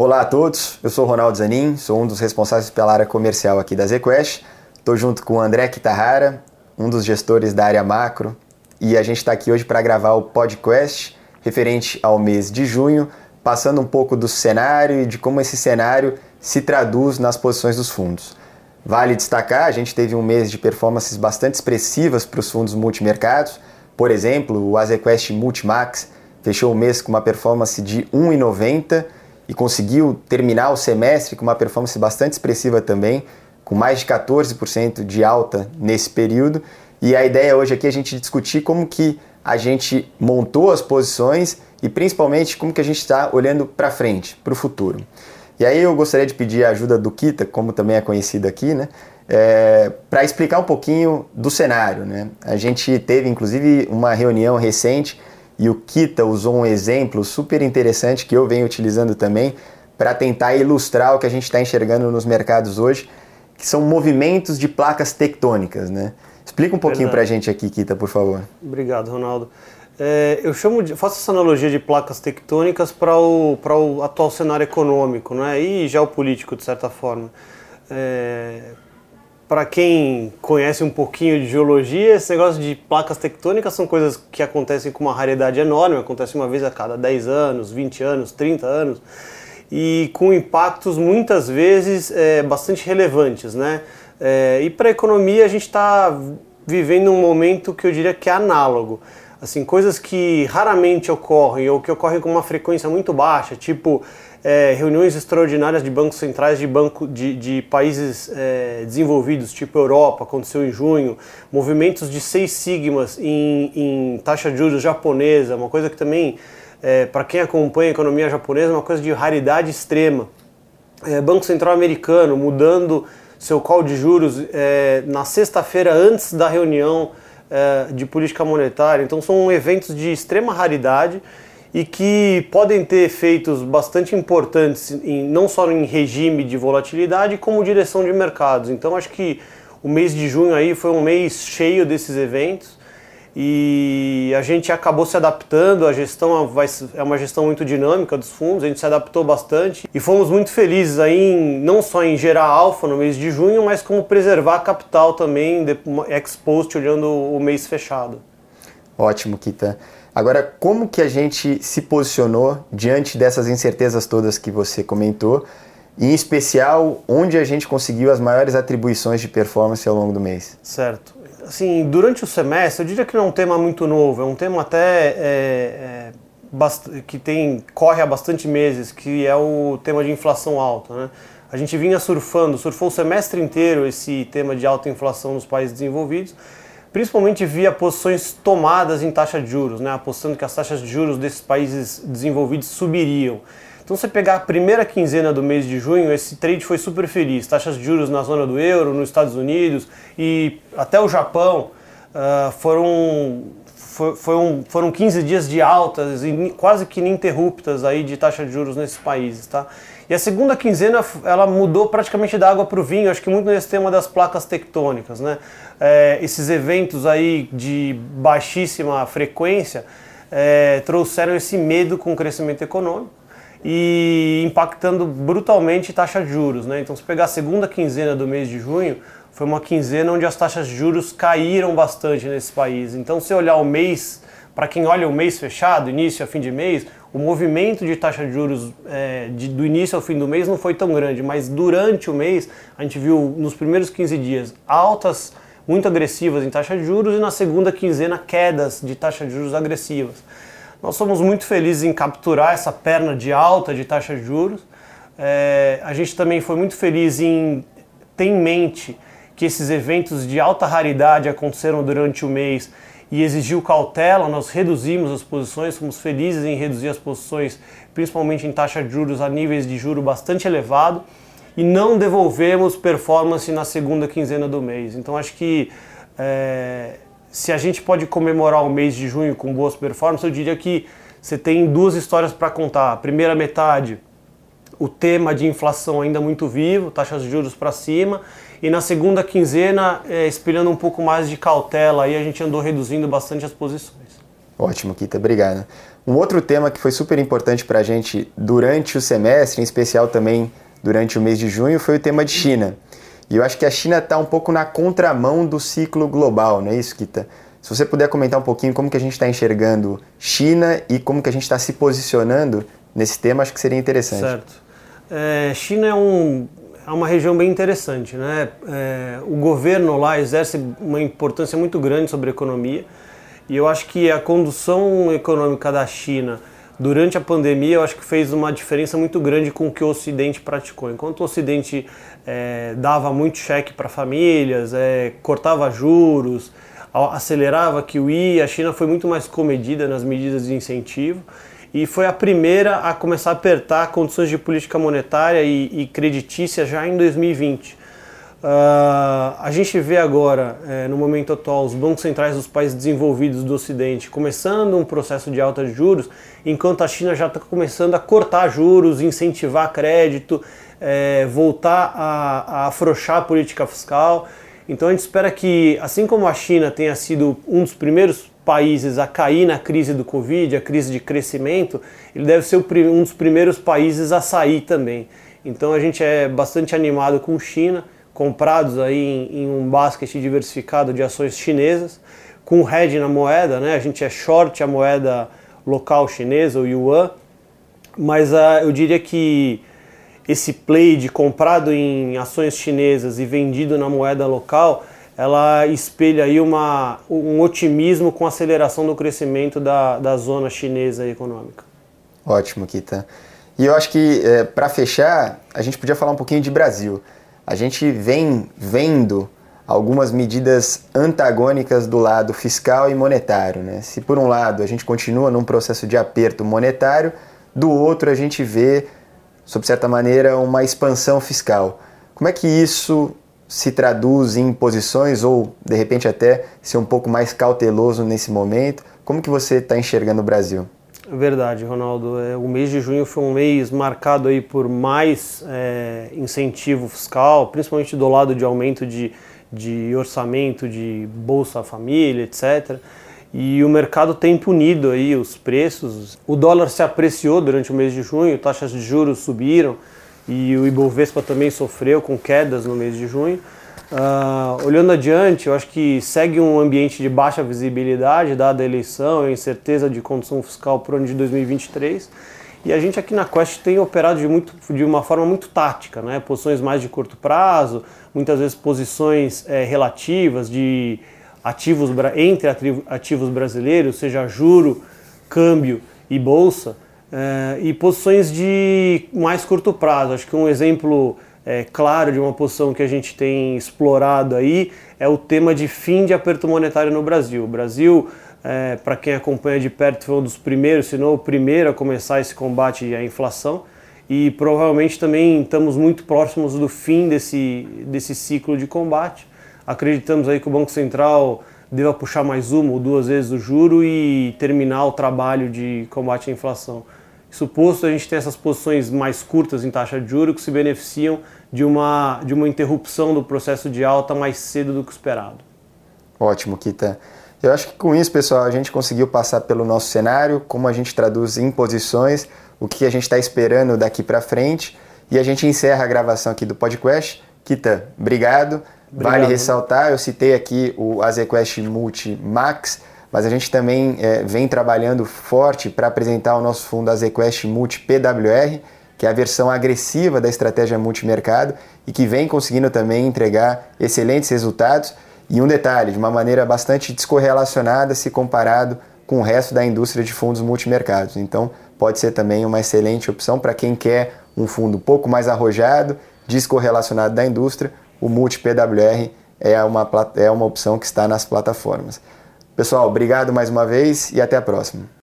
Olá a todos, eu sou Ronaldo Zanin, sou um dos responsáveis pela área comercial aqui da ZQuest. Estou junto com o André Kitahara, um dos gestores da área macro, e a gente está aqui hoje para gravar o podcast referente ao mês de junho, passando um pouco do cenário e de como esse cenário se traduz nas posições dos fundos. Vale destacar, a gente teve um mês de performances bastante expressivas para os fundos multimercados. Por exemplo, o Azequest Multimax fechou o mês com uma performance de 1,90 e conseguiu terminar o semestre com uma performance bastante expressiva também, com mais de 14% de alta nesse período. E a ideia hoje aqui é a gente discutir como que a gente montou as posições e principalmente como que a gente está olhando para frente, para o futuro. E aí eu gostaria de pedir a ajuda do Kita, como também é conhecido aqui, né? É, para explicar um pouquinho do cenário. Né? A gente teve inclusive uma reunião recente e o Kita usou um exemplo super interessante que eu venho utilizando também para tentar ilustrar o que a gente está enxergando nos mercados hoje, que são movimentos de placas tectônicas. Né? Explica um pouquinho para a gente aqui, Kita, por favor. Obrigado, Ronaldo. É, eu chamo de, faço essa analogia de placas tectônicas para o, o atual cenário econômico né, e geopolítico, de certa forma. É, para quem conhece um pouquinho de geologia, esse negócio de placas tectônicas são coisas que acontecem com uma raridade enorme, acontecem uma vez a cada 10 anos, 20 anos, 30 anos, e com impactos muitas vezes é, bastante relevantes. Né? É, e para a economia a gente está vivendo um momento que eu diria que é análogo. Assim, coisas que raramente ocorrem ou que ocorrem com uma frequência muito baixa, tipo é, reuniões extraordinárias de bancos centrais de, banco, de, de países é, desenvolvidos, tipo Europa, aconteceu em junho, movimentos de seis sigmas em, em taxa de juros japonesa, uma coisa que também, é, para quem acompanha a economia japonesa, é uma coisa de raridade extrema. É, Banco Central americano mudando seu call de juros é, na sexta-feira antes da reunião é, de política monetária. Então são eventos de extrema raridade e que podem ter efeitos bastante importantes, em, não só em regime de volatilidade, como direção de mercados. Então acho que o mês de junho aí foi um mês cheio desses eventos e a gente acabou se adaptando, a gestão é uma gestão muito dinâmica dos fundos, a gente se adaptou bastante e fomos muito felizes aí em, não só em gerar alfa no mês de junho, mas como preservar capital também, ex post olhando o mês fechado. Ótimo, Kita. Agora, como que a gente se posicionou diante dessas incertezas todas que você comentou? E, em especial, onde a gente conseguiu as maiores atribuições de performance ao longo do mês? Certo. Assim, durante o semestre, eu diria que não é um tema muito novo, é um tema até é, é, que tem corre há bastante meses, que é o tema de inflação alta. Né? A gente vinha surfando, surfou o semestre inteiro esse tema de alta inflação nos países desenvolvidos, principalmente via posições tomadas em taxa de juros, né, apostando que as taxas de juros desses países desenvolvidos subiriam. Então, você pegar a primeira quinzena do mês de junho, esse trade foi super feliz. Taxas de juros na zona do euro, nos Estados Unidos e até o Japão uh, foram, for, foram, foram 15 dias de altas e quase que ininterruptas aí de taxa de juros nesses países. Tá? E a segunda quinzena ela mudou praticamente da água para o vinho, acho que muito nesse tema das placas tectônicas, né? É, esses eventos aí de baixíssima frequência é, trouxeram esse medo com o crescimento econômico e impactando brutalmente taxa de juros, né? Então, se pegar a segunda quinzena do mês de junho, foi uma quinzena onde as taxas de juros caíram bastante nesse país. Então, se olhar o mês, para quem olha o mês fechado, início a fim de mês, o movimento de taxa de juros é, de, do início ao fim do mês não foi tão grande, mas durante o mês a gente viu nos primeiros 15 dias altas muito agressivas em taxa de juros e na segunda quinzena quedas de taxa de juros agressivas. Nós somos muito felizes em capturar essa perna de alta de taxa de juros. É, a gente também foi muito feliz em ter em mente que esses eventos de alta raridade aconteceram durante o mês e exigiu cautela, nós reduzimos as posições, fomos felizes em reduzir as posições, principalmente em taxa de juros a níveis de juro bastante elevado, e não devolvemos performance na segunda quinzena do mês. Então acho que é, se a gente pode comemorar o mês de junho com boas performances, eu diria que você tem duas histórias para contar. A primeira metade, o tema de inflação ainda muito vivo, taxas de juros para cima, e na segunda quinzena, é, espelhando um pouco mais de cautela, aí a gente andou reduzindo bastante as posições. Ótimo, Kita, obrigado. Um outro tema que foi super importante para a gente durante o semestre, em especial também durante o mês de junho, foi o tema de China. E eu acho que a China está um pouco na contramão do ciclo global, não é isso, Kita? Se você puder comentar um pouquinho como que a gente está enxergando China e como que a gente está se posicionando nesse tema, acho que seria interessante. Certo. É, China é, um, é uma região bem interessante, né? É, o governo lá exerce uma importância muito grande sobre a economia e eu acho que a condução econômica da China durante a pandemia, eu acho que fez uma diferença muito grande com o que o Ocidente praticou. Enquanto o Ocidente é, dava muito cheque para famílias, é, cortava juros, acelerava que o I, a China foi muito mais comedida nas medidas de incentivo e foi a primeira a começar a apertar condições de política monetária e, e creditícia já em 2020. Uh, a gente vê agora, é, no momento atual, os bancos centrais dos países desenvolvidos do Ocidente começando um processo de alta de juros, enquanto a China já está começando a cortar juros, incentivar crédito, é, voltar a, a afrouxar a política fiscal. Então a gente espera que, assim como a China tenha sido um dos primeiros países a cair na crise do Covid, a crise de crescimento, ele deve ser um dos primeiros países a sair também. Então a gente é bastante animado com China comprados aí em, em um basket diversificado de ações chinesas, com hedge na moeda, né? A gente é short a moeda local chinesa, o yuan, mas uh, eu diria que esse play de comprado em ações chinesas e vendido na moeda local, ela espelha aí uma, um otimismo com a aceleração do crescimento da, da zona chinesa econômica. Ótimo, Kita. E eu acho que, é, para fechar, a gente podia falar um pouquinho de Brasil a gente vem vendo algumas medidas antagônicas do lado fiscal e monetário. Né? Se por um lado a gente continua num processo de aperto monetário, do outro a gente vê, sob certa maneira, uma expansão fiscal. Como é que isso se traduz em posições ou de repente até ser um pouco mais cauteloso nesse momento? Como que você está enxergando o Brasil? Verdade, Ronaldo. É, o mês de junho foi um mês marcado aí por mais é, incentivo fiscal, principalmente do lado de aumento de, de orçamento, de Bolsa Família, etc. E o mercado tem punido aí os preços. O dólar se apreciou durante o mês de junho, taxas de juros subiram e o Ibovespa também sofreu com quedas no mês de junho. Uh, olhando adiante, eu acho que segue um ambiente de baixa visibilidade, dada a eleição, a incerteza de condição fiscal para o ano de 2023. E a gente aqui na Quest tem operado de, muito, de uma forma muito tática, né? posições mais de curto prazo, muitas vezes posições é, relativas de ativos entre ativos brasileiros, seja juro, câmbio e bolsa, é, e posições de mais curto prazo. Acho que um exemplo é, claro de uma posição que a gente tem explorado aí é o tema de fim de aperto monetário no Brasil. O Brasil, é, para quem acompanha de perto, foi um dos primeiros, se não o primeiro a começar esse combate à inflação e provavelmente também estamos muito próximos do fim desse, desse ciclo de combate. Acreditamos aí que o Banco Central deva puxar mais uma ou duas vezes o juro e terminar o trabalho de combate à inflação. Suposto a gente tem essas posições mais curtas em taxa de juros que se beneficiam de uma, de uma interrupção do processo de alta mais cedo do que esperado. Ótimo, Kita. Eu acho que com isso, pessoal, a gente conseguiu passar pelo nosso cenário, como a gente traduz em posições, o que a gente está esperando daqui para frente. E a gente encerra a gravação aqui do podcast. Kita, obrigado. obrigado. Vale ressaltar, eu citei aqui o AZQuest Multi Max, mas a gente também é, vem trabalhando forte para apresentar o nosso fundo AZQuest Multi PWR que é a versão agressiva da estratégia multimercado e que vem conseguindo também entregar excelentes resultados. E um detalhe, de uma maneira bastante descorrelacionada se comparado com o resto da indústria de fundos multimercados. Então, pode ser também uma excelente opção para quem quer um fundo um pouco mais arrojado, descorrelacionado da indústria. O Multi PWR é uma, é uma opção que está nas plataformas. Pessoal, obrigado mais uma vez e até a próxima.